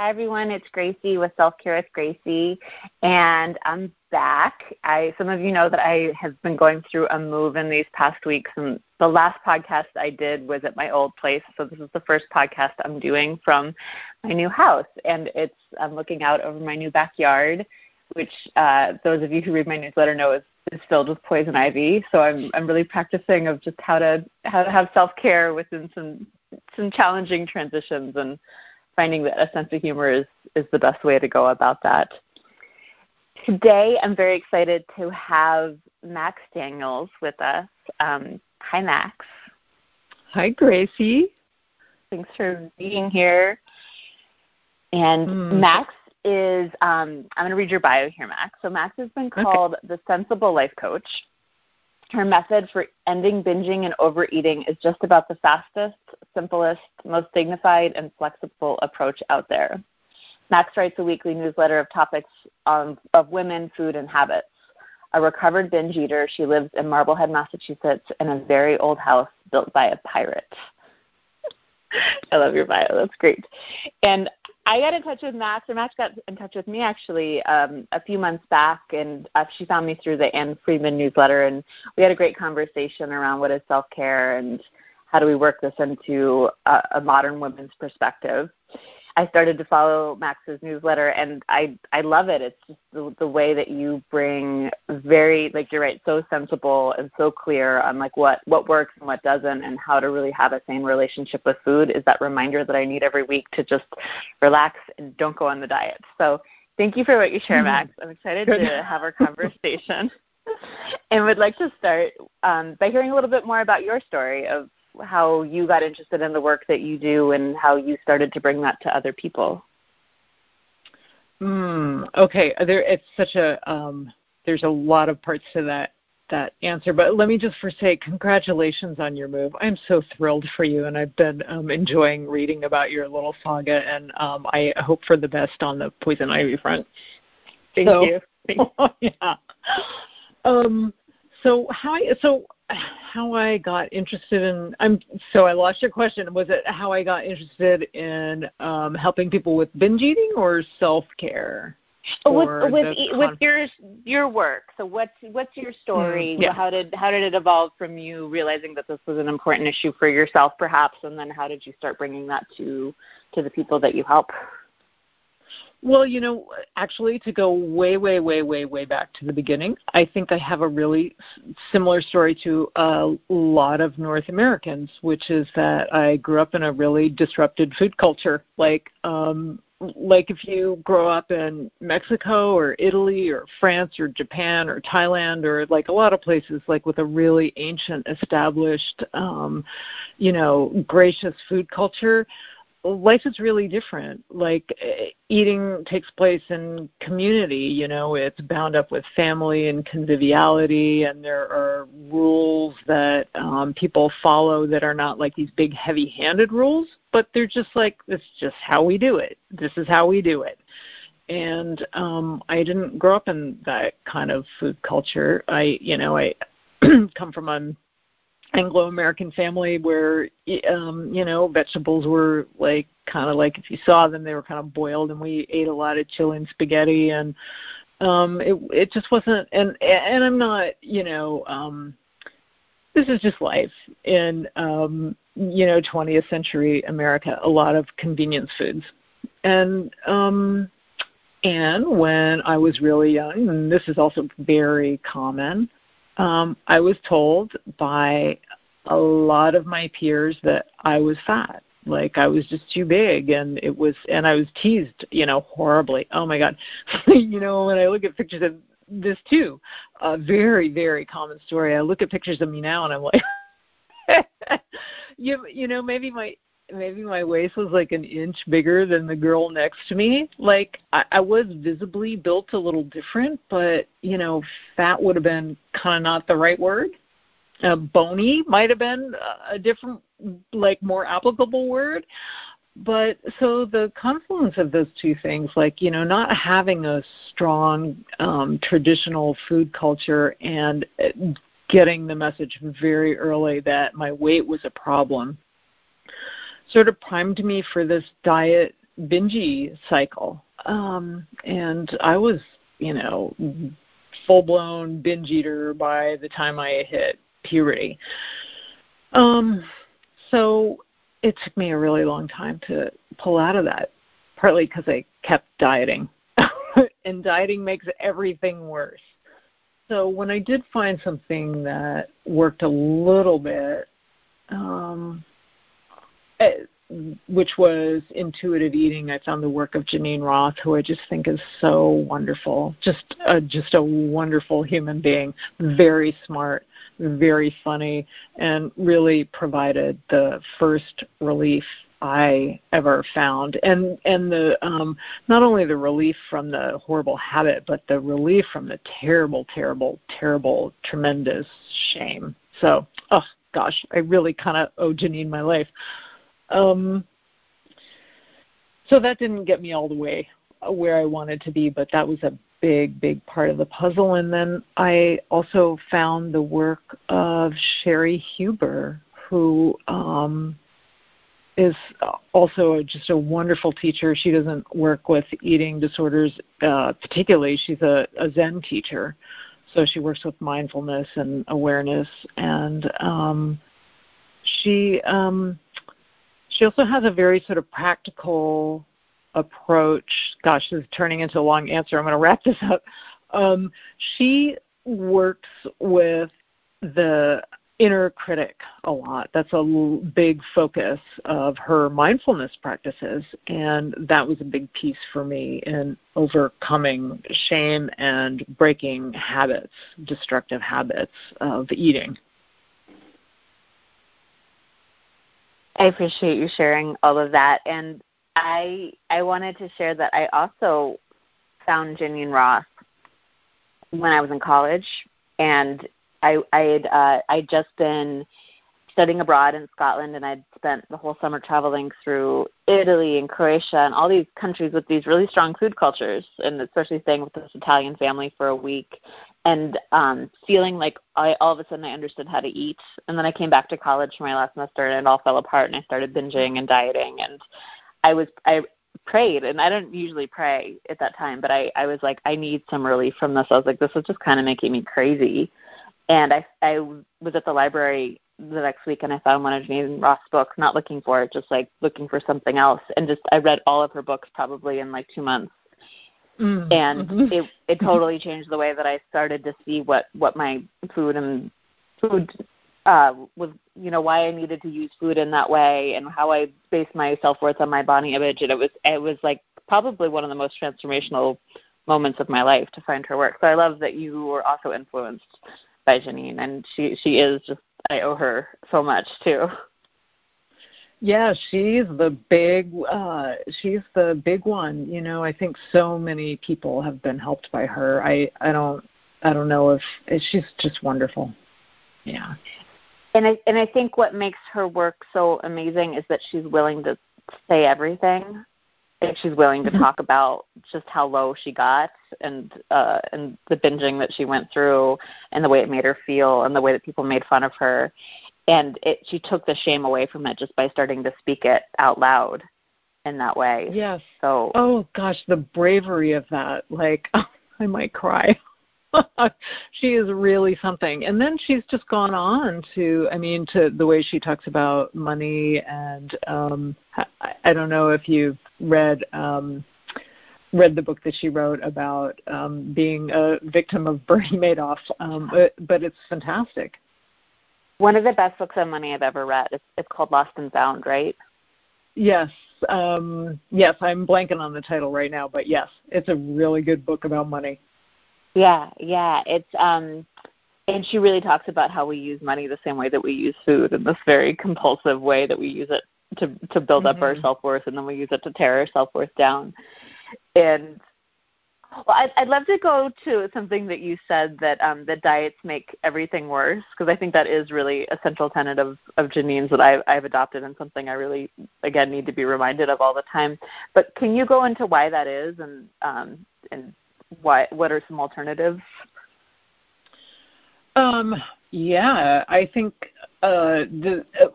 Hi everyone, it's Gracie with Self Care with Gracie, and I'm back. I some of you know that I have been going through a move in these past weeks, and the last podcast I did was at my old place, so this is the first podcast I'm doing from my new house, and it's I'm looking out over my new backyard, which uh, those of you who read my newsletter know is, is filled with poison ivy. So I'm I'm really practicing of just how to how to have self care within some some challenging transitions and finding that a sense of humor is, is the best way to go about that. Today, I'm very excited to have Max Daniels with us. Um, hi, Max. Hi, Gracie. Thanks for being here. And mm. Max is, um, I'm going to read your bio here, Max. So, Max has been called okay. the Sensible Life Coach. Her method for ending binging and overeating is just about the fastest, simplest, most dignified, and flexible approach out there. Max writes a weekly newsletter of topics of women, food, and habits. A recovered binge eater, she lives in Marblehead, Massachusetts, in a very old house built by a pirate. I love your bio. That's great. And I got in touch with Max, or Max got in touch with me actually um, a few months back, and uh, she found me through the Ann Friedman newsletter, and we had a great conversation around what is self care and how do we work this into a, a modern woman's perspective. I started to follow Max's newsletter, and I I love it. It's just the, the way that you bring very like you're right, so sensible and so clear on like what what works and what doesn't, and how to really have a sane relationship with food. Is that reminder that I need every week to just relax and don't go on the diet. So thank you for what you share, mm-hmm. Max. I'm excited to have our conversation, and would like to start um, by hearing a little bit more about your story of how you got interested in the work that you do and how you started to bring that to other people. Mm, okay, there it's such a um, there's a lot of parts to that that answer, but let me just first say congratulations on your move. I'm so thrilled for you, and I've been um, enjoying reading about your little saga, and um, I hope for the best on the poison ivy front. Thank so, you. yeah. Um, so how so how I got interested in I'm so I lost your question. Was it how I got interested in um, helping people with binge eating or self care? With with, with your your work. So what's what's your story? Mm, yeah. How did how did it evolve from you realizing that this was an important issue for yourself, perhaps, and then how did you start bringing that to to the people that you help? Well, you know, actually, to go way, way, way, way, way back to the beginning, I think I have a really similar story to a lot of North Americans, which is that I grew up in a really disrupted food culture. Like, um, like if you grow up in Mexico or Italy or France or Japan or Thailand or like a lot of places like with a really ancient established um you know gracious food culture life is really different. Like eating takes place in community, you know, it's bound up with family and conviviality, and there are rules that um, people follow that are not like these big, heavy handed rules, but they're just like, it's just how we do it. This is how we do it. And um, I didn't grow up in that kind of food culture. I, you know, I come from a Anglo American family where um, you know vegetables were like kind of like if you saw them they were kind of boiled and we ate a lot of chili and spaghetti and um it it just wasn't and and I'm not you know um this is just life in um you know 20th century America a lot of convenience foods. And um and when I was really young and this is also very common um, I was told by a lot of my peers that I was fat. Like I was just too big and it was and I was teased, you know, horribly. Oh my god. you know, when I look at pictures of this too, a very, very common story. I look at pictures of me now and I'm like you you know, maybe my maybe my waist was like an inch bigger than the girl next to me. Like I, I was visibly built a little different, but you know, fat would have been kind of not the right word. Uh, bony might have been a different, like more applicable word. But so the confluence of those two things, like you know, not having a strong um, traditional food culture and uh, getting the message very early that my weight was a problem sort of primed me for this diet binge cycle, um, and I was, you know, full blown binge eater by the time I hit puberty. Um, so it took me a really long time to pull out of that, partly because I kept dieting, and dieting makes everything worse. So when I did find something that worked a little bit, um, which was intuitive eating. I found the work of Geneen Roth, who I just think is so wonderful. Just a, just a wonderful human being, very smart, very funny, and really provided the first relief I ever found. And and the um, not only the relief from the horrible habit, but the relief from the terrible, terrible, terrible, tremendous shame. So, oh gosh, I really kind of owe Janine my life. Um, so that didn't get me all the way where I wanted to be, but that was a big, big part of the puzzle. And then I also found the work of Cheri Huber, who um, is also just a wonderful teacher. She doesn't work with eating disorders uh, particularly. She's a, a Zen teacher, so she works with mindfulness and awareness. And um, she um, she also has a very sort of practical approach. Gosh, this is turning into a long answer. I'm going to wrap this up. Um, she works with the inner critic a lot. That's a big focus of her mindfulness practices, and that was a big piece for me in overcoming shame and breaking habits, destructive habits of eating. I appreciate you sharing all of that, and I I wanted to share that I also found Geneen Roth when I was in college, and I I had uh, I just been studying abroad in Scotland, and I'd spent the whole summer traveling through Italy and Croatia and all these countries with these really strong food cultures, and especially staying with this Italian family for a week and um feeling like I all of a sudden I understood how to eat and then I came back to college for my last semester and it all fell apart and I started binging and dieting and I was I prayed and I don't usually pray at that time but I I was like I need some relief from this. I was like this is just kind of making me crazy. And I I was at the library the next week and I found one of Geneen Roth's books, not looking for it, just like looking for something else and just I read all of her books probably in like 2 months Mm-hmm. And mm-hmm. it it totally changed the way that I started to see what what my food and food uh was you know why I needed to use food in that way and how I based my self worth on my body image and it was it was like probably one of the most transformational moments of my life to find her work. So I love that you were also influenced by Geneen and she she is just I owe her so much too. Yeah, she's the big uh she's the big one. You know, I think so many people have been helped by her. I I don't I don't know if she's just wonderful. Yeah. And I and I think what makes her work so amazing is that she's willing to say everything. Like she's willing to mm-hmm. talk about just how low she got and uh and the binging that she went through and the way it made her feel and the way that people made fun of her and it she took the shame away from it just by starting to speak it out loud in that way. Yes. So Oh gosh, the bravery of that. Like I might cry. she is really something. And then she's just gone on to I mean to the way she talks about money and um I, I don't know if you've read um read the book that she wrote about um being a victim of Bernie Madoff um but but it's fantastic one of the best books on money I've ever read. It's, it's called Lost and Found, right? Yes, um, yes. I'm blanking on the title right now, but yes, it's a really good book about money. Yeah, yeah. It's um, and she really talks about how we use money the same way that we use food, in this very compulsive way that we use it to to build mm-hmm. up our mm-hmm. self worth, and then we use it to tear our self worth down. And well, I'd, I'd love to go to something that you said that um, that diets make everything worse because I think that is really a central tenet of of Geneen's that I've, I've adopted and something I really again need to be reminded of all the time. But can you go into why that is and um, and why what are some alternatives? Um, yeah, I think uh, the uh,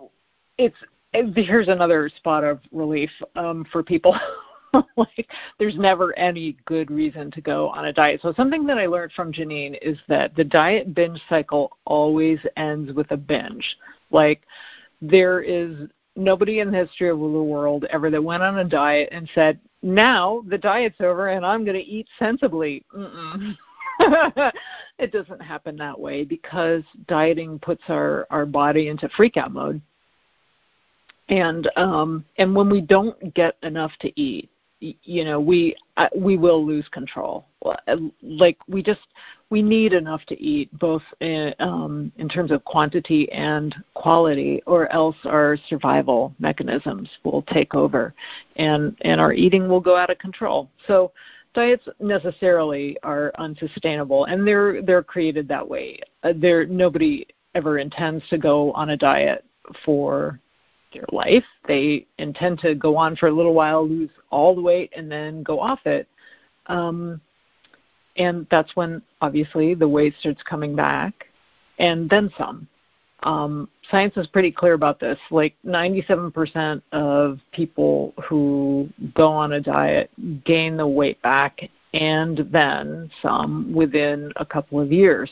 it's here's another spot of relief um, for people like there's never any good reason to go on a diet. So something that I learned from Geneen is that the diet binge cycle always ends with a binge. Like there is nobody in the history of the world ever that went on a diet and said, "Now the diet's over and I'm going to eat sensibly." it doesn't happen that way because dieting puts our our body into freak out mode and um and when we don't get enough to eat you know we uh, we will lose control. Uh, like we just we need enough to eat both in, um, in terms of quantity and quality or else our survival mechanisms will take over and and our eating will go out of control. So diets necessarily are unsustainable and they're they're created that way. Uh, there nobody ever intends to go on a diet for their life. They intend to go on for a little while, lose all the weight, and then go off it. Um, and that's when obviously the weight starts coming back, and then some. Um, science is pretty clear about this. Like 97% of people who go on a diet gain the weight back, and then some within a couple of years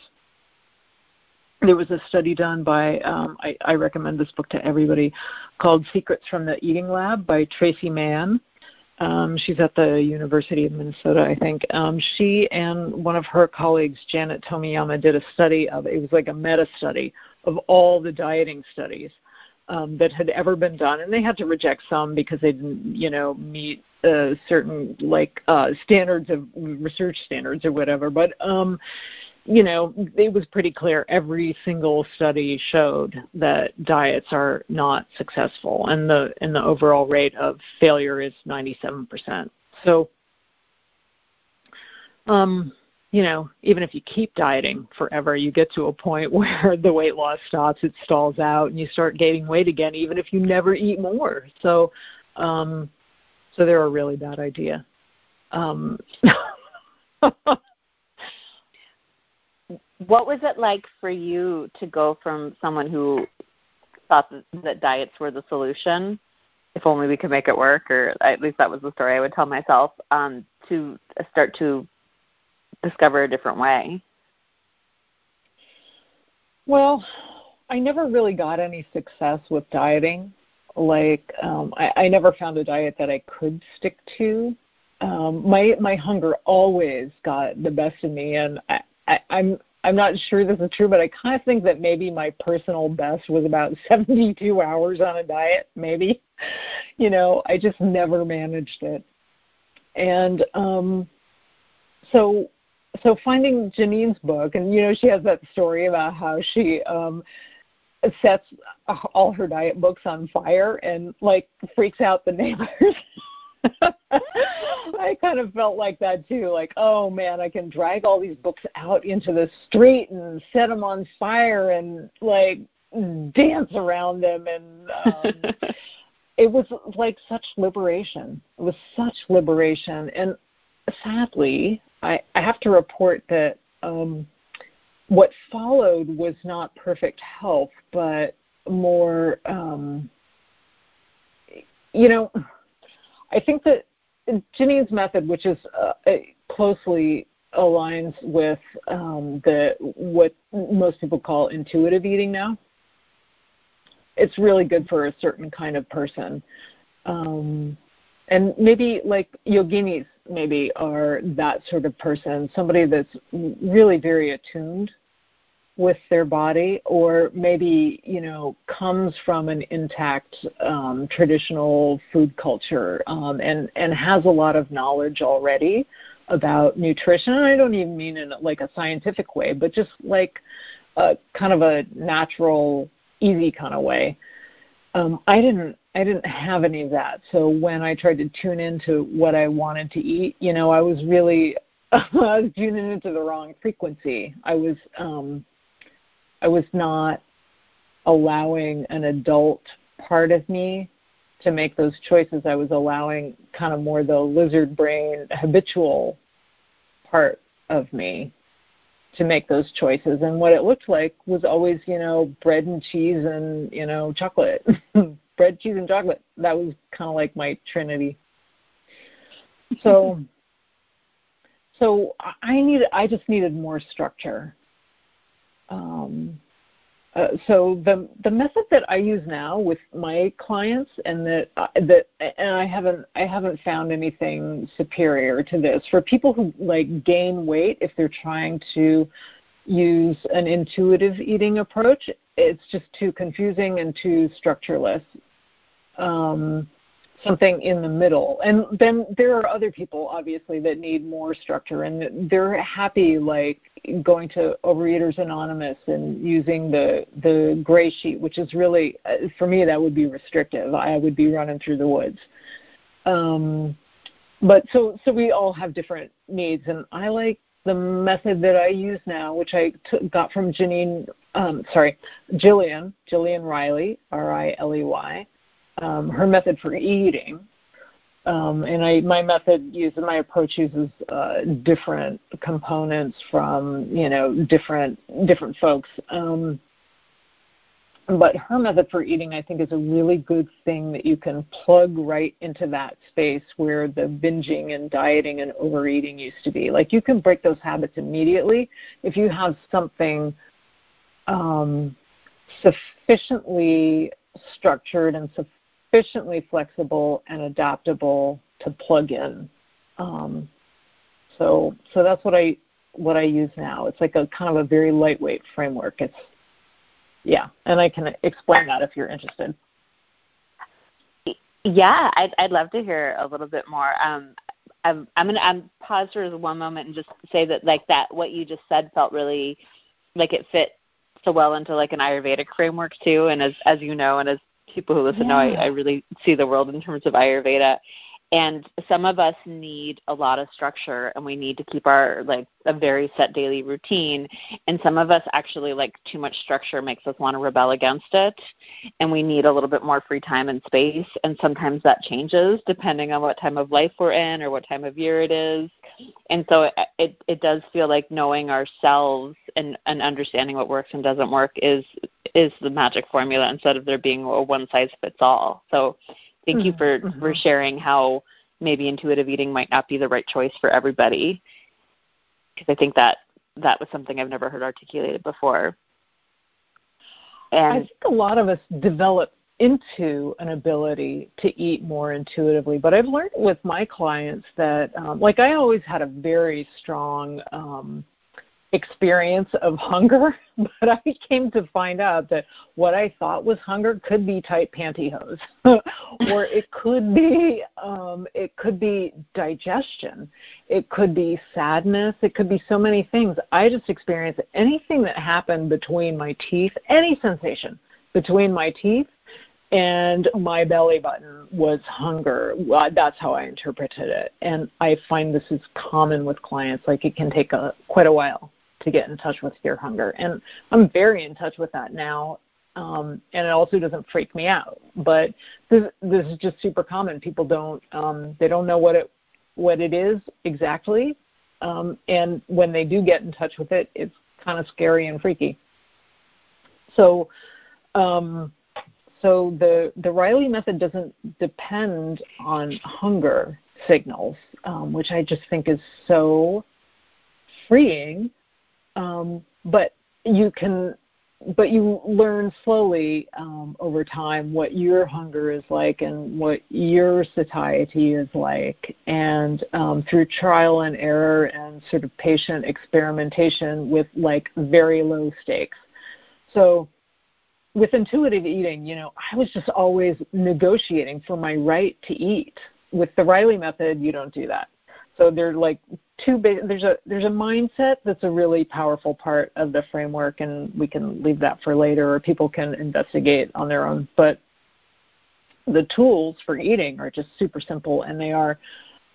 there was a study done by um, I, I recommend this book to everybody called secrets from the eating lab by Traci Mann. Um, she's at the university of minnesota i think. Um, she and one of her colleagues janet tomiyama did a study of it was like a meta study of all the dieting studies um, that had ever been done. And they had to reject some because they didn't you know meet uh, certain like uh, standards of research standards or whatever. But um you know, it was pretty clear every single study showed that diets are not successful and the and the overall rate of failure is 97%. So um you know, even if you keep dieting forever, you get to a point where the weight loss stops, it stalls out, and you start gaining weight again, even if you never eat more. So, um, so they're a really bad idea. Um, what was it like for you to go from someone who thought that, that diets were the solution, if only we could make it work, or at least that was the story I would tell myself, um, to start to discover a different way? Well, I never really got any success with dieting. Like, um, I, I never found a diet that I could stick to. Um, my my hunger always got the best of me, and I, I, I'm I'm not sure this is true, but I kind of think that maybe my personal best was about 72 hours on a diet, maybe. You know, I just never managed it. And um so so finding Geneen's book and you know she has that story about how she um sets all her diet books on fire and like freaks out the neighbors. I kind of felt like that too. Like, oh man, I can drag all these books out into the street and set them on fire and like dance around them, and um, it was like such liberation. It was such liberation, and sadly, I, I have to report that um, what followed was not perfect health, but more, um, you know I think that Geneen's method, which is uh, closely aligns with um, the what most people call intuitive eating now. It's really good for a certain kind of person, um, and maybe like yoginis maybe are that sort of person, somebody that's really very attuned with their body or maybe you know comes from an intact um, traditional food culture um, and and has a lot of knowledge already about nutrition. I don't even mean in like a scientific way but just like a kind of a natural easy kind of way. Um, i didn't i didn't have any of that. So when i tried to tune into what i wanted to eat you know i was really I was tuning into the wrong frequency. I was um I was not allowing an adult part of me to make those choices. I was allowing kind of more the lizard brain habitual part of me to make those choices. And what it looked like was always, you know, bread and cheese and, you know, chocolate. bread, cheese, and chocolate. That was kind of like my trinity. so so I needed I just needed more structure. Um, uh, so the the method that I use now with my clients, and that uh, that and I haven't I haven't found anything superior to this for people who like gain weight if they're trying to use an intuitive eating approach. It's just too confusing and too structureless. Um, something in the middle. And then there are other people, obviously, that need more structure, and they're happy like going to Overeaters Anonymous and using the the gray sheet, which is really uh, for me that would be restrictive. I would be running through the woods. Um, but so so we all have different needs, and I like the method that I use now, which I t- got from Geneen, um, sorry, Gillian, Gillian Riley, R I L E Y um, her method for eating. Um, and I, my method uses my approach uses uh, different components from you know different different folks. Um, but her method for eating, I think, is a really good thing that you can plug right into that space where the binging and dieting and overeating used to be. Like you can break those habits immediately if you have something um, sufficiently structured and sufficiently flexible and adaptable to plug in. Um, so so that's what I what I use now. It's like a kind of a very lightweight framework. It's yeah, and I can explain that if you're interested. Yeah, I'd I'd love to hear a little bit more. Um, I'm I'm gonna I'm pause for one moment and just say that like that what you just said felt really like it fit so well into like an Ayurvedic framework too. And as as you know, and as people who listen yeah. know I, I really see the world in terms of Ayurveda. And some of us need a lot of structure and we need to keep our like a very set daily routine. And some of us actually like too much structure makes us want to rebel against it. And we need a little bit more free time and space. And sometimes that changes depending on what time of life we're in or what time of year it is. And so it it, it does feel like knowing ourselves and, and understanding what works and doesn't work is is the magic formula instead of there being a one size fits all. So thank mm-hmm. you for mm-hmm. for sharing how maybe intuitive eating might not be the right choice for everybody because I think that that was something I've never heard articulated before. And I think a lot of us develop into an ability to eat more intuitively, but I've learned with my clients that, um, like, I always had a very strong um, experience of hunger, but I came to find out that what I thought was hunger could be tight pantyhose, or it could be um, it could be digestion, it could be sadness, it could be so many things. I just experienced anything that happened between my teeth, any sensation between my teeth and my belly button was hunger. That's how I interpreted it, and I find this is common with clients. Like it can take a quite a while to get in touch with fear hunger. And I'm very in touch with that now. Um, and it also doesn't freak me out. But this, this is just super common. People don't um, they don't know what it what it is exactly. Um, and when they do get in touch with it, it's kind of scary and freaky. So, um, so the the Riley method doesn't depend on hunger signals, um, which I just think is so freeing um, but you can but you learn slowly um, over time what your hunger is like and what your satiety is like, and um, through trial and error and sort of patient experimentation with like very low stakes. So, with intuitive eating, you know, I was just always negotiating for my right to eat. With the Riley method, you don't do that. So they're like two big, there's a there's a mindset that's a really powerful part of the framework and we can leave that for later or people can investigate on their own. But the tools for eating are just super simple and they are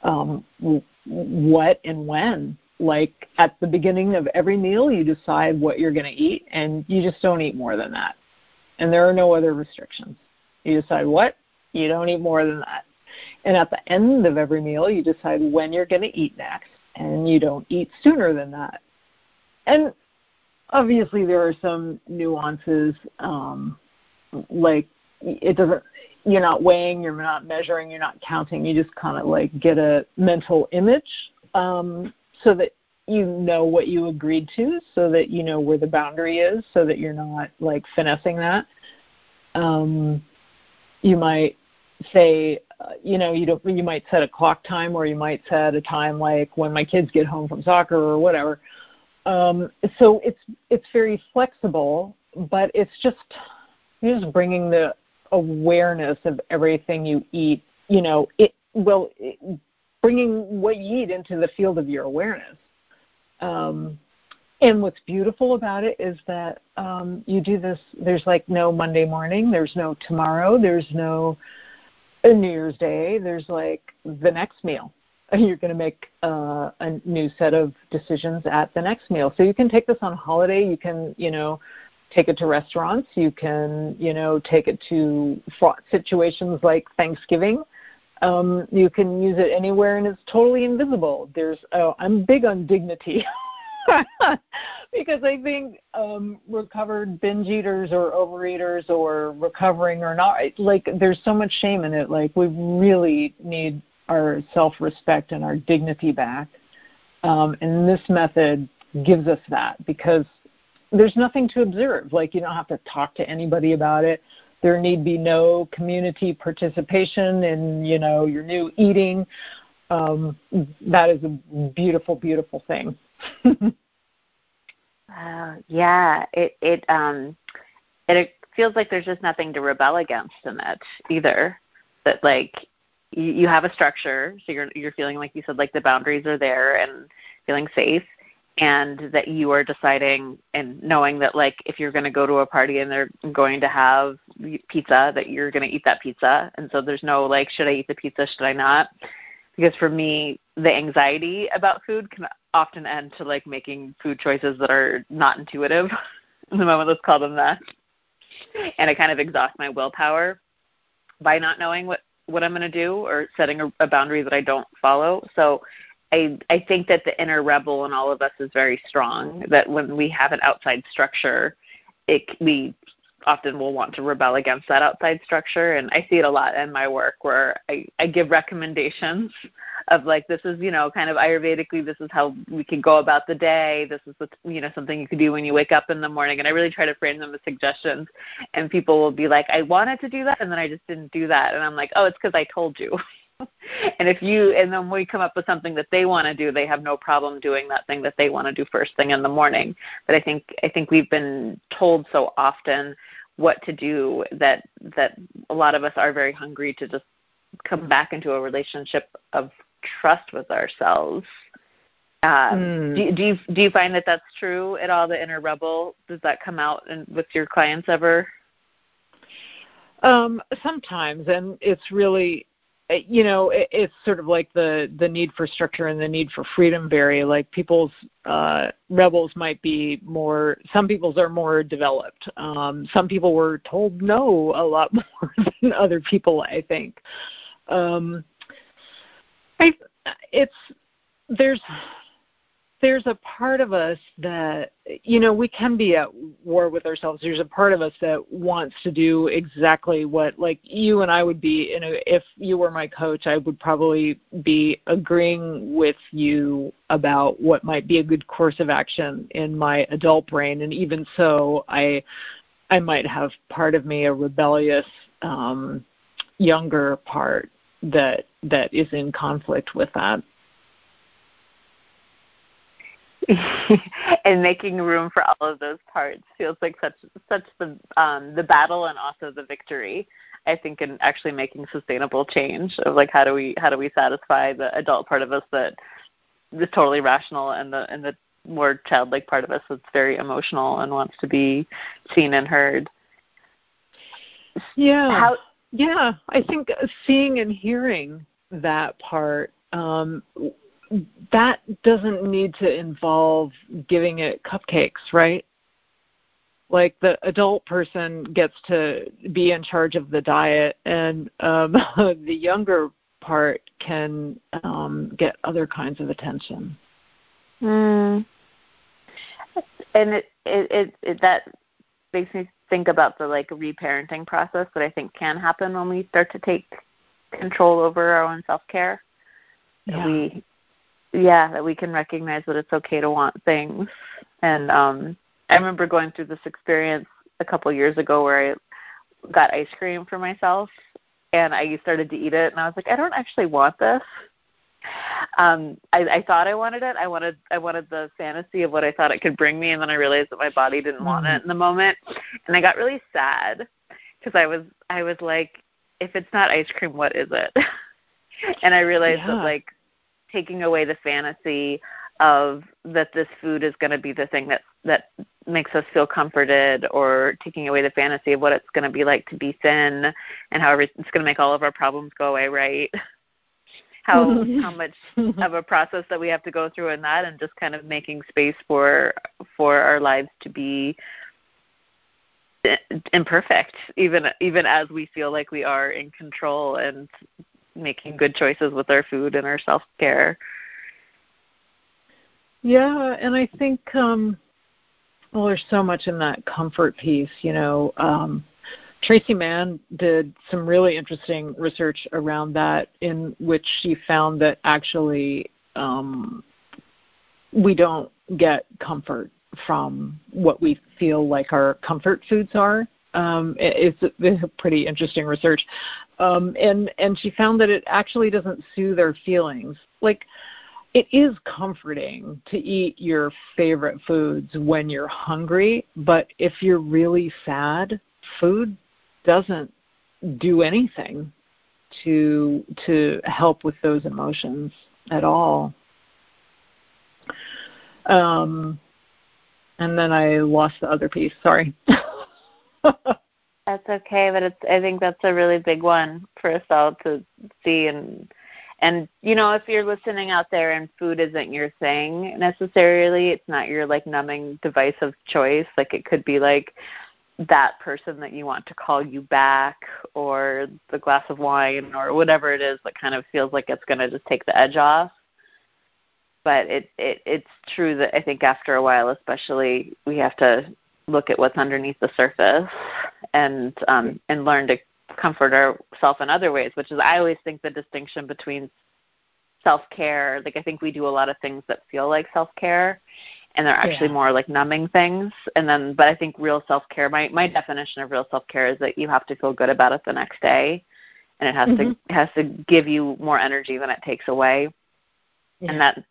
um, what and when. Like at the beginning of every meal you decide what you're going to eat and you just don't eat more than that. And there are no other restrictions. You decide what you don't eat more than that and at the end of every meal you decide when you're going to eat next and you don't eat sooner than that. And obviously, there are some nuances, um, like it doesn't you're not weighing, you're not measuring, you're not counting. You just kind of like get a mental image um, so that you know what you agreed to, so that you know where the boundary is, so that you're not like finessing that. Um, you might say, you know, you don't. You might set a clock time, or you might set a time like when my kids get home from soccer or whatever. Um, so it's it's very flexible, but it's just you're just bringing the awareness of everything you eat. You know, it well, it, bringing what you eat into the field of your awareness. Um, and what's beautiful about it is that um, you do this. There's like no Monday morning. There's no tomorrow. There's no uh, New Year's Day. There's like the next meal. You're going to make uh, a new set of decisions at the next meal. So you can take this on holiday. You can, you know, take it to restaurants. You can, you know, take it to situations like Thanksgiving. Um, you can use it anywhere, and it's totally invisible. There's, oh, I'm big on dignity. because I think um, recovered binge eaters or overeaters or recovering or not, like there's so much shame in it. Like we really need our self-respect and our dignity back. Um, and this method gives us that because there's nothing to observe. Like you don't have to talk to anybody about it. There need be no community participation in you know your new eating. Um, that is a beautiful, beautiful thing. uh, yeah, it it um it feels like there's just nothing to rebel against in it either. That like you, you have a structure, so you're you're feeling like you said like the boundaries are there and feeling safe, and that you are deciding and knowing that like if you're going to go to a party and they're going to have pizza, that you're going to eat that pizza, and so there's no like should I eat the pizza, should I not? Because for me, the anxiety about food can often end to like making food choices that are not intuitive. in the moment, let's call them that. And I kind of exhaust my willpower by not knowing what what I'm going to do or setting a, a boundary that I don't follow. So I I think that the inner rebel in all of us is very strong. That when we have an outside structure, it we often will want to rebel against that outside structure and I see it a lot in my work where I, I give recommendations of like this is, you know, kind of Ayurvedically this is how we can go about the day. This is what you know, something you could do when you wake up in the morning and I really try to frame them as suggestions and people will be like, I wanted to do that and then I just didn't do that and I'm like, Oh, it's because I told you and if you and then we come up with something that they want to do they have no problem doing that thing that they want to do first thing in the morning. But i think i think we've been told so often what to do that that a lot of us are very hungry to just come back into a relationship of trust with ourselves. Um, mm. do, do you do you find that that's true at all the inner rebel? Does that come out in, with your clients ever? Um, sometimes and it's really you know it, it's sort of like the the need for structure and the need for freedom vary. Like people's uh rebels might be more some people's are more developed. Um some people were told no a lot more than other people i think. Um i it's there's there's a part of us that you know we can be at war with ourselves. There's a part of us that wants to do exactly what like you and I would be in a if you were my coach I would probably be agreeing with you about what might be a good course of action in my adult brain. And even so I I might have part of me a rebellious um younger part that that is in conflict with that and making room for all of those parts feels like such such the um, the battle and also the victory. I think in actually making sustainable change of like how do we how do we satisfy the adult part of us that is totally rational and the and the more childlike part of us that's very emotional and wants to be seen and heard. Yeah. How, yeah, I think seeing and hearing that part um, that doesn't need to involve giving it cupcakes, right? Like the adult person gets to be in charge of the diet, and um, the younger part can um, get other kinds of attention. Mm. And it, it, it, it that makes me think about the like reparenting process that I think can happen when we start to take control over our own self care. Yeah. We yeah, that we can recognize that it's okay to want things. And um I remember going through this experience a couple years ago where I got ice cream for myself and I started to eat it and I was like, I don't actually want this um I, I thought I wanted it. I wanted I wanted the fantasy of what I thought it could bring me and then I realized that my body didn't want it mm. in the moment. And I got really sad because I was I was like if it's not ice cream what is it? and I realized yeah. that like taking away the fantasy of that this food is going to be the thing that that makes us feel comforted or taking away the fantasy of what it's going to be like to be thin and how it's going to make all of our problems go away right? How how much of a process that we have to go through in that and just kind of making space for for our lives to be imperfect even even as we feel like we are in control and making good choices with our food and our self care yeah and i think um well there's so much in that comfort piece you know um Traci Mann did some really interesting research around that, in which she found that actually um, we don't get comfort from what we feel like our comfort foods are. Um, it's, it's pretty interesting research, um, and and she found that it actually doesn't soothe our feelings. Like it is comforting to eat your favorite foods when you're hungry, but if you're really sad, food doesn't do anything to to help with those emotions at all. Um, and then I lost the other piece. Sorry. that's okay, but it's I think that's a really big one for us all to see and and you know if you're listening out there and food isn't your thing necessarily, it's not your like numbing device of choice. Like it could be like that person that you want to call you back or the glass of wine or whatever it is that kind of feels like it's going to just take the edge off but it, it it's true that i think after a while especially we have to look at what's underneath the surface and um and learn to comfort ourselves in other ways which is i always think the distinction between self care like i think we do a lot of things that feel like self care and they're actually yeah. more like numbing things and then but i think real self care my my definition of real self care is that you have to feel good about it the next day and it has mm-hmm. to has to give you more energy than it takes away yeah. and that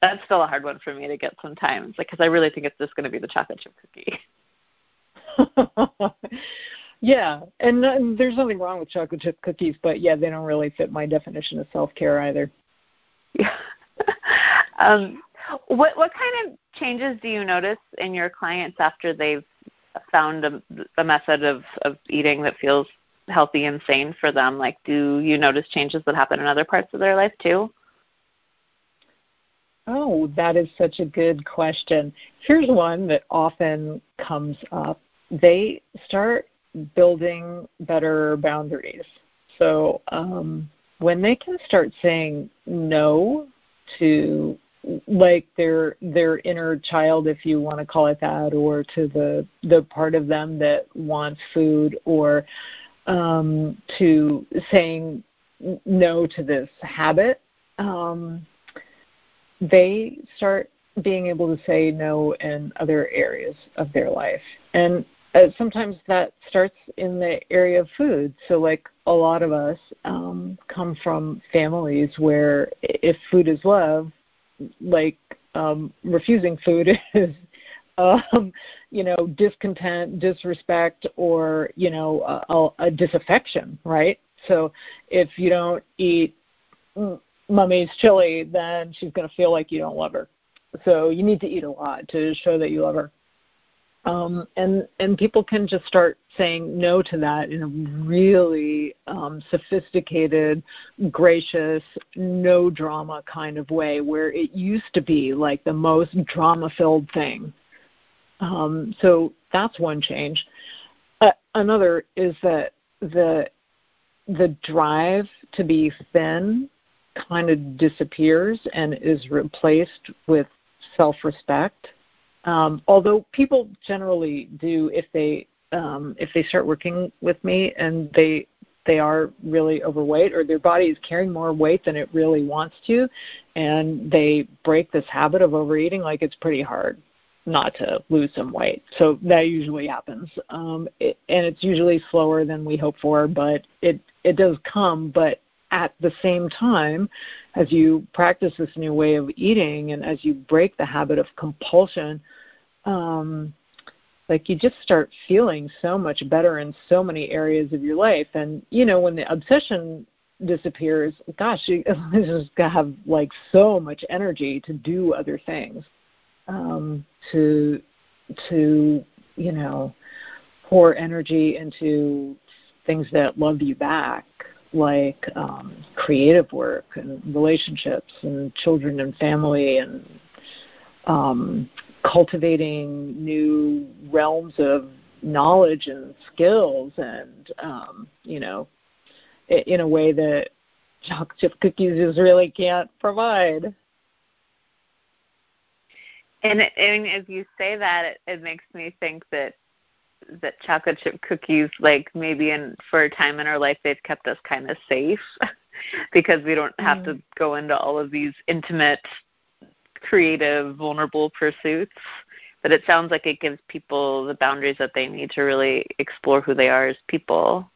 that's still a hard one for me to get sometimes because i really think it's just going to be the chocolate chip cookie yeah and, and there's nothing wrong with chocolate chip cookies but yeah they don't really fit my definition of self care either yeah um what what kind of changes do you notice in your clients after they've found a, a method of, of eating that feels healthy and sane for them? Like, do you notice changes that happen in other parts of their life too? Oh, that is such a good question. Here's one that often comes up. They start building better boundaries. So um, when they can start saying no to like their their inner child if you want to call it that or to the the part of them that wants food or um to saying no to this habit um they start being able to say no in other areas of their life and uh, sometimes that starts in the area of food so like a lot of us um come from families where if food is love like um, refusing food is um, you know discontent, disrespect, or you know a, a disaffection, right? So if you don't eat mummy's chili, then she's going to feel like you don't love her. So you need to eat a lot to show that you love her um, and and people can just start saying no to that in a really um, sophisticated, gracious, no drama kind of way, where it used to be like the most drama-filled thing. Um, so that's one change. Uh, another is that the the drive to be thin kind of disappears and is replaced with self-respect um, although people generally do, if they um, if they start working with me and they they are really overweight or their body is carrying more weight than it really wants to and they break this habit of overeating like it's pretty hard not to lose some weight. So that usually happens. Um it, and it's usually slower than we hope for but it it does come but at the same time, as you practice this new way of eating and as you break the habit of compulsion, um, like you just start feeling so much better in so many areas of your life. And you know, when the obsession disappears, gosh, you just have like so much energy to do other things, um, to to you know pour energy into things that love you back like um, creative work and relationships and children and family and um, cultivating new realms of knowledge and skills and um, you know in a way that chocolate cookies just really can't provide. And, and as you say that, it, it makes me think that that chocolate chip cookies like maybe in for a time in our life they've kept us kind of safe because we don't have mm. to go into all of these intimate creative vulnerable pursuits. But it sounds like it gives people the boundaries that they need to really explore who they are as people.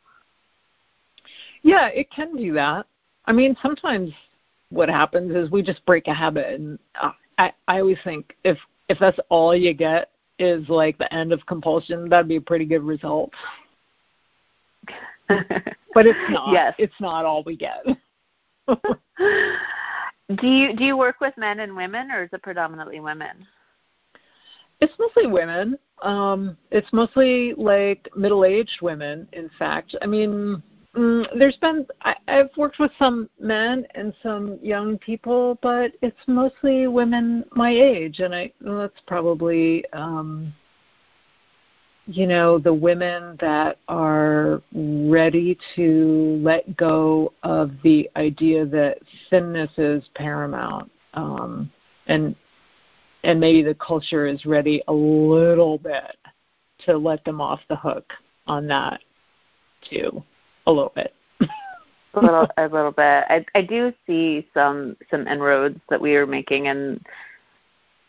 Yeah it can do that. I mean sometimes what happens is we just break a habit and uh, i i always think if if that's all you get is like the end of compulsion, that'd be a pretty good result. but it's not. Yes. It's not all we get. do you do you work with men and women or is it predominantly women? It's mostly women. Um, it's mostly like middle aged women, in fact. I mean, Mm, there's been I, I've worked with some men and some young people, but it's mostly women my age, and I well, that's probably um, you know the women that are ready to let go of the idea that thinness is paramount, um, and and maybe the culture is ready a little bit to let them off the hook on that too a little bit. a little, a little bit. I, I do see some some inroads that we are making in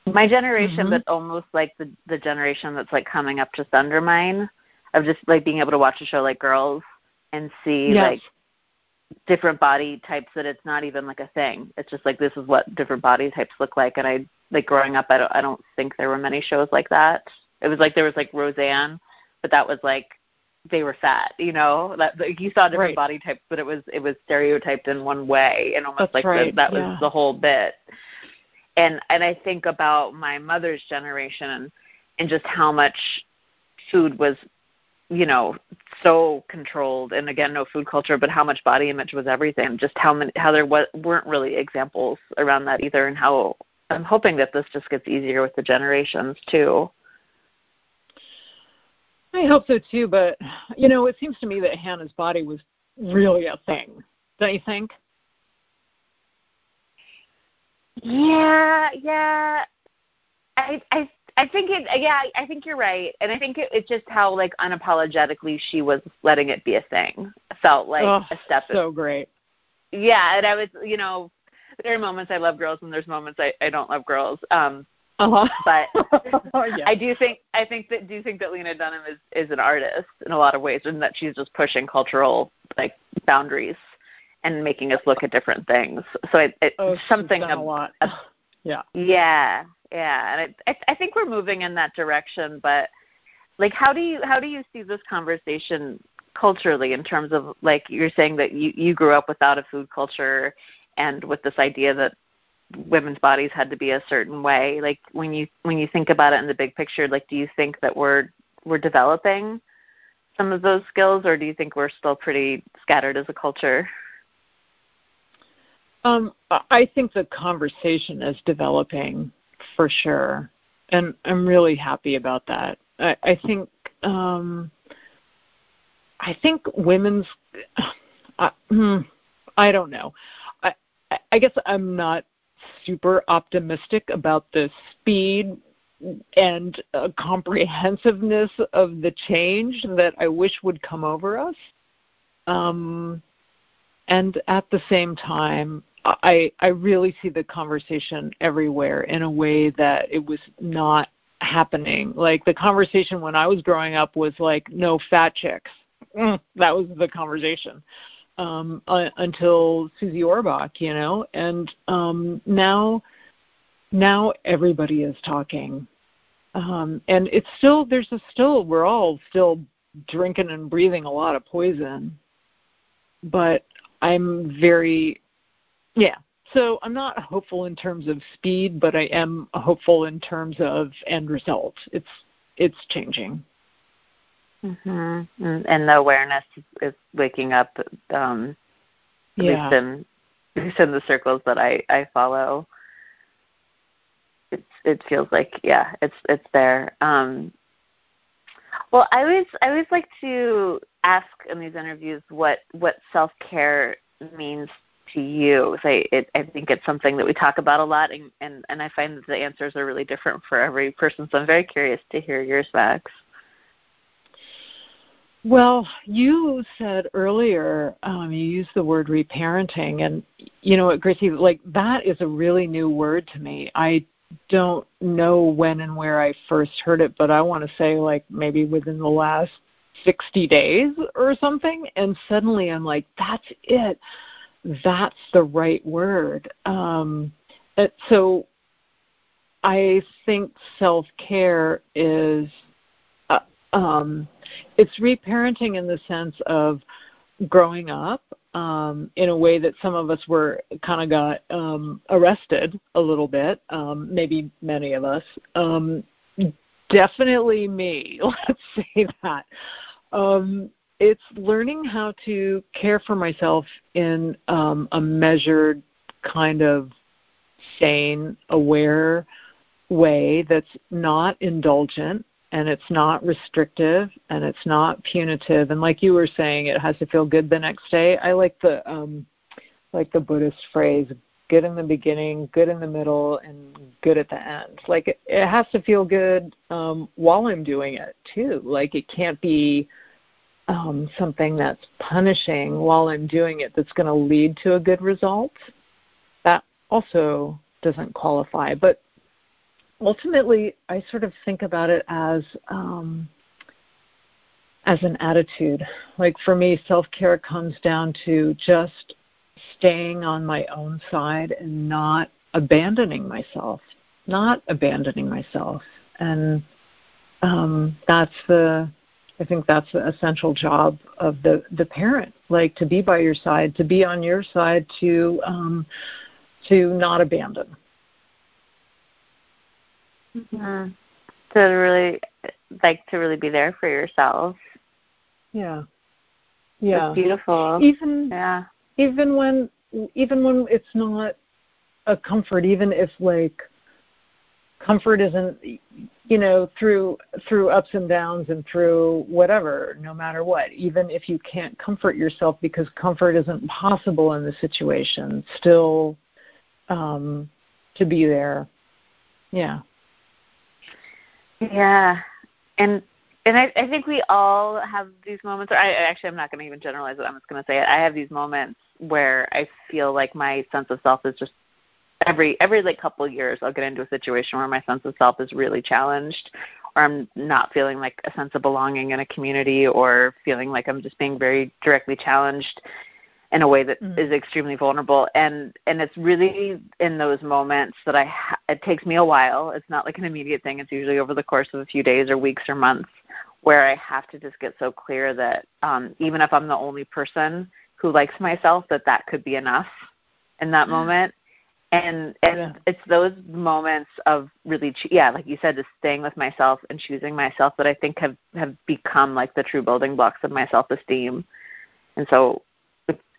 my generation, mm-hmm. but almost like the the generation that's like coming up just under mine, of just like being able to watch a show like Girls and see yes. like different body types that it's not even like a thing. It's just like this is what different body types look like. And I like growing up, I don't I don't think there were many shows like that. It was like there was like Roseanne, but that was like they were fat you know that like you saw different right. body types but it was it was stereotyped in one way and almost That's like right. the, that yeah. was the whole bit and and i think about my mother's generation and just how much food was you know so controlled and again no food culture but how much body image was everything just how many how there was, weren't really examples around that either and how i'm hoping that this just gets easier with the generations too I hope so too, but you know, it seems to me that Hannah's body was really a thing. Don't you think? Yeah, yeah. I I I think it yeah, I think you're right. And I think it, it's just how like unapologetically she was letting it be a thing. Felt like oh, a step so great. Yeah, and I was, you know, there are moments I love girls and there's moments I I don't love girls. Um uh-huh. But oh, yeah. I do think I think that do think that Lena Dunham is is an artist in a lot of ways, and that she's just pushing cultural like boundaries and making us look at different things. So it, it oh, something a lot. yeah. Yeah, yeah, and I I think we're moving in that direction. But like, how do you how do you see this conversation culturally in terms of like you're saying that you you grew up without a food culture and with this idea that women's bodies had to be a certain way. Like when you when you think about it in the big picture like do you think that we're we're developing some of those skills or do you think we're still pretty scattered as a culture? Um i think the conversation is developing for sure and i'm really happy about that. I i think um i think women's uh, i don't know. I, I guess I'm not super optimistic about the speed and a comprehensiveness of the change that I wish would come over us. Um, and at the same time, I I really see the conversation everywhere in a way that it was not happening. Like the conversation when I was growing up was like no fat chicks. Mm, that was the conversation um, uh, until Susie Orbach, you know, and um, now now everybody is talking, um, and it's still there's a still we're all still drinking and breathing a lot of poison, but I'm very yeah. So I'm not hopeful in terms of speed, but I am hopeful in terms of end result. It's it's changing. Mm-hmm. And the awareness is waking up. Um, at yeah. least in, at least in the circles that I I follow, it's it feels like yeah, it's it's there. Um, well, I always I always like to ask in these interviews what what self care means to you. So I, it, I think it's something that we talk about a lot, and, and and I find that the answers are really different for every person. So I'm very curious to hear yours, Max. Well, you said earlier, um, you used the word reparenting, and you know what, Gracie, like that is a really new word to me. I don't know when and where I first heard it, but I want to say like maybe within the last 60 days or something. And suddenly I'm like, that's it. That's the right word. Um, so I think self care is um, it's reparenting in the sense of growing up um, in a way that some of us were kind of got um, arrested a little bit, um, maybe many of us. Um, definitely me, let's say that. Um, it's learning how to care for myself in um, a measured, kind of sane, aware way that's not indulgent and it's not restrictive and it's not punitive. And like you were saying it has to feel good the next day. I like the um like the buddhist phrase good in the beginning good in the middle and good at the end. Like it, it has to feel good um while i'm doing it too. Like it can't be um something that's punishing while i'm doing it that's going to lead to a good result. That also doesn't qualify but ultimately, I sort of think about it as um, as an attitude. Like for me, self care comes down to just staying on my own side and not abandoning myself, not abandoning myself, and um, that's the I think that's the essential job of the the parent, like to be by your side, to be on your side, to um, to not abandon. Mm-hmm. To really like to really be there for yourself. Yeah. Yeah. It's beautiful. Even yeah. Even when even when it's not a comfort, even if like comfort isn't you know through through ups and downs and through whatever no matter what even if you can't comfort yourself because comfort isn't possible in the situation still um to be there yeah yeah, and and I, I think we all have these moments. Or I actually, I'm not going to even generalize it. I'm just going to say it. I have these moments where I feel like my sense of self is just every every like couple of years. I'll get into a situation where my sense of self is really challenged, or I'm not feeling like a sense of belonging in a community, or feeling like I'm just being very directly challenged in a way that mm-hmm. is extremely vulnerable and and it's really in those moments that i it takes me a while it's not like an immediate thing it's usually over the course of a few days or weeks or months where i have to just get so clear that um even if i'm the only person who likes myself that that could be enough in that mm-hmm. moment and and yeah. it's those moments of really yeah like you said just staying with myself and choosing myself that i think have have become like the true building blocks of my self esteem and so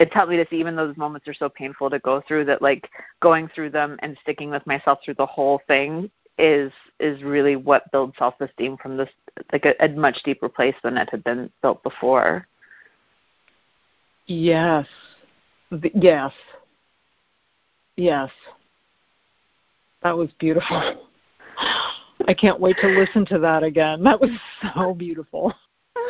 it's helped me to see even though those moments are so painful to go through that like going through them and sticking with myself through the whole thing is is really what builds self esteem from this like a, a much deeper place than it had been built before. Yes. Yes. Yes. That was beautiful. I can't wait to listen to that again. That was so beautiful.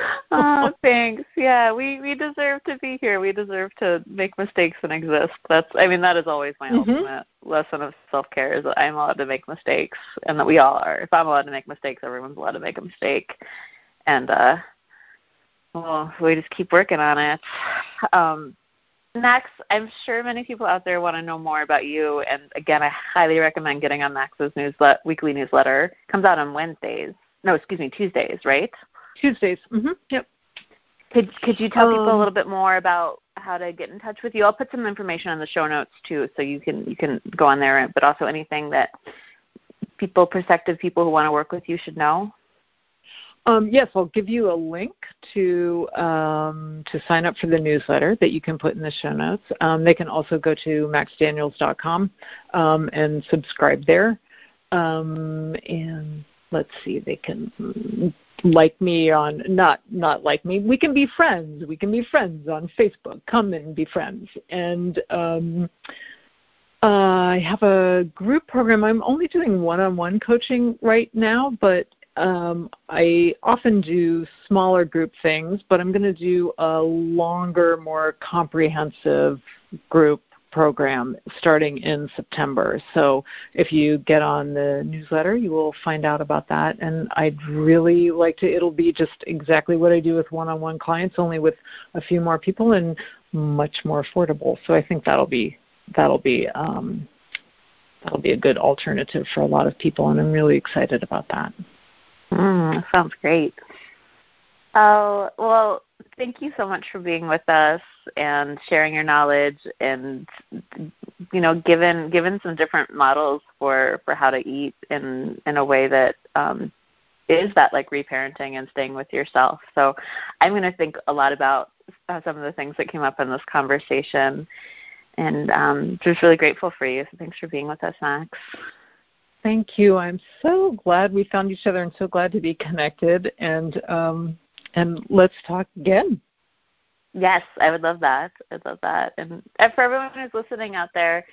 oh, thanks. Yeah, we we deserve to be here. We deserve to make mistakes and exist. That's I mean that is always my mm-hmm. ultimate lesson of self-care is that I'm allowed to make mistakes and that we all are. If I'm allowed to make mistakes, everyone's allowed to make a mistake. And uh well, we just keep working on it. Um Max, I'm sure many people out there want to know more about you, and again, I highly recommend getting on Max's newsletter, weekly newsletter. It comes out on Wednesdays. No, excuse me, Tuesdays, right? Tuesdays. Mm-hmm. Yep. Could Could you tell um, people a um, little bit more about how to get in touch with you? I'll put some information on the show notes too, so you can you can go on there. But also anything that people, prospective people who want to work with you, should know. Um, yes, I'll give you a link to um, to sign up for the newsletter that you can put in the show notes. Um, they can also go to maxdaniels.com um, and subscribe there. Um, and let's see, they can like me on not not like me. We can be friends. We can be friends on Facebook. Come and be friends. And um, uh, I have a group program. I'm only doing one-on-one coaching right now, but um, I often do smaller group things, but I'm going to do a longer, more comprehensive group program starting in September. So if you get on the newsletter, you will find out about that. And I'd really like to, it'll be just exactly what I do with one on one clients, only with a few more people and much more affordable. So I think that'll be, that'll be, um, that'll be a good alternative for a lot of people. And I'm really excited about that. Mm, sounds great. Oh, well, thank you so much for being with us and sharing your knowledge and you know, given given some different models for for how to eat in in a way that um is that like reparenting and staying with yourself. So I'm going to think a lot about uh, some of the things that came up in this conversation and um just really grateful for you. So thanks for being with us, Max. Thank you. I'm so glad we found each other and so glad to be connected and um and let's talk again. Yes, I would love that. I'd love that. And, and for everyone who's listening out there,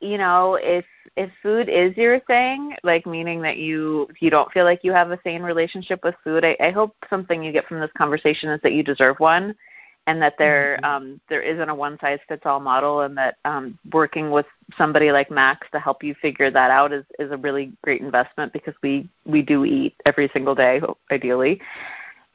you know, if if food is your thing, like meaning that you you don't feel like you have a sane relationship with food, I, I hope something you get from this conversation is that you deserve one and that there mm-hmm. um, there isn't a one size fits all model, and that um, working with somebody like Max to help you figure that out is is a really great investment because we we do eat every single day, ideally,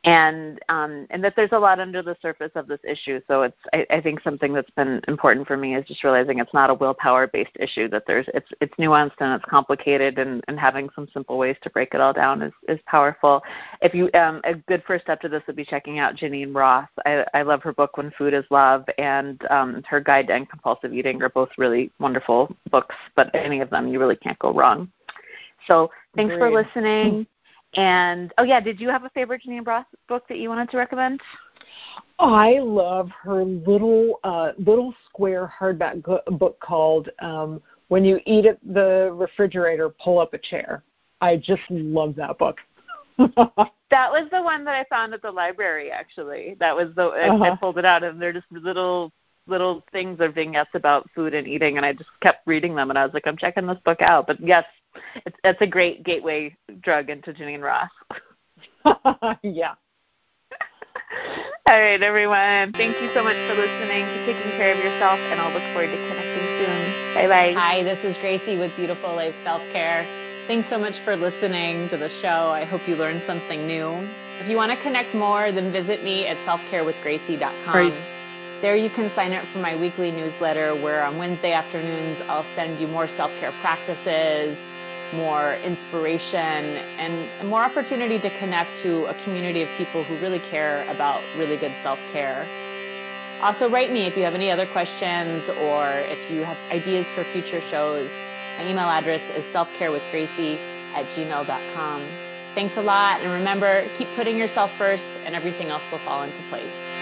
and um, and that there's a lot under the surface of this issue. So it's I, I think something that's been important for me is just realizing it's not a willpower based issue. That there's it's it's nuanced and it's complicated, and, and having some simple ways to break it all down is is powerful. If you um, a good first step to this would be checking out Geneen Roth. I, I love her book When Food Is Love and um, her Guide to End Compulsive Eating are both really wonderful books. But any of them you really can't go wrong. So thanks Agreed. for listening. And oh yeah, did you have a favorite Geneen Roth book that you wanted to recommend? I love her little uh, little square hardback book called um, "When You Eat at the Refrigerator, Pull Up a Chair." I just love that book. that was the one that I found at the library. Actually, that was the uh-huh. I, I pulled it out, and they're just little little things or vignettes about food and eating, and I just kept reading them, and I was like, I'm checking this book out. But yes, it's that's a great gateway drug into Geneen Roth. yeah. All right, everyone. Thank you so much for listening, for taking care of yourself, and I'll look forward to connecting soon. Bye bye. Hi, this is Gracie with Beautiful Life Self Care. Thanks so much for listening to the show. I hope you learned something new. If you want to connect more, then visit me at selfcarewithgracie.com. Right. There you can sign up for my weekly newsletter where on Wednesday afternoons I'll send you more self care practices more inspiration, and more opportunity to connect to a community of people who really care about really good self care. Also, write me if you have any other questions or if you have ideas for future shows. My email address is selfcarewithgracie at gmail.com. Thanks a lot, and remember, keep putting yourself first, and everything else will fall into place.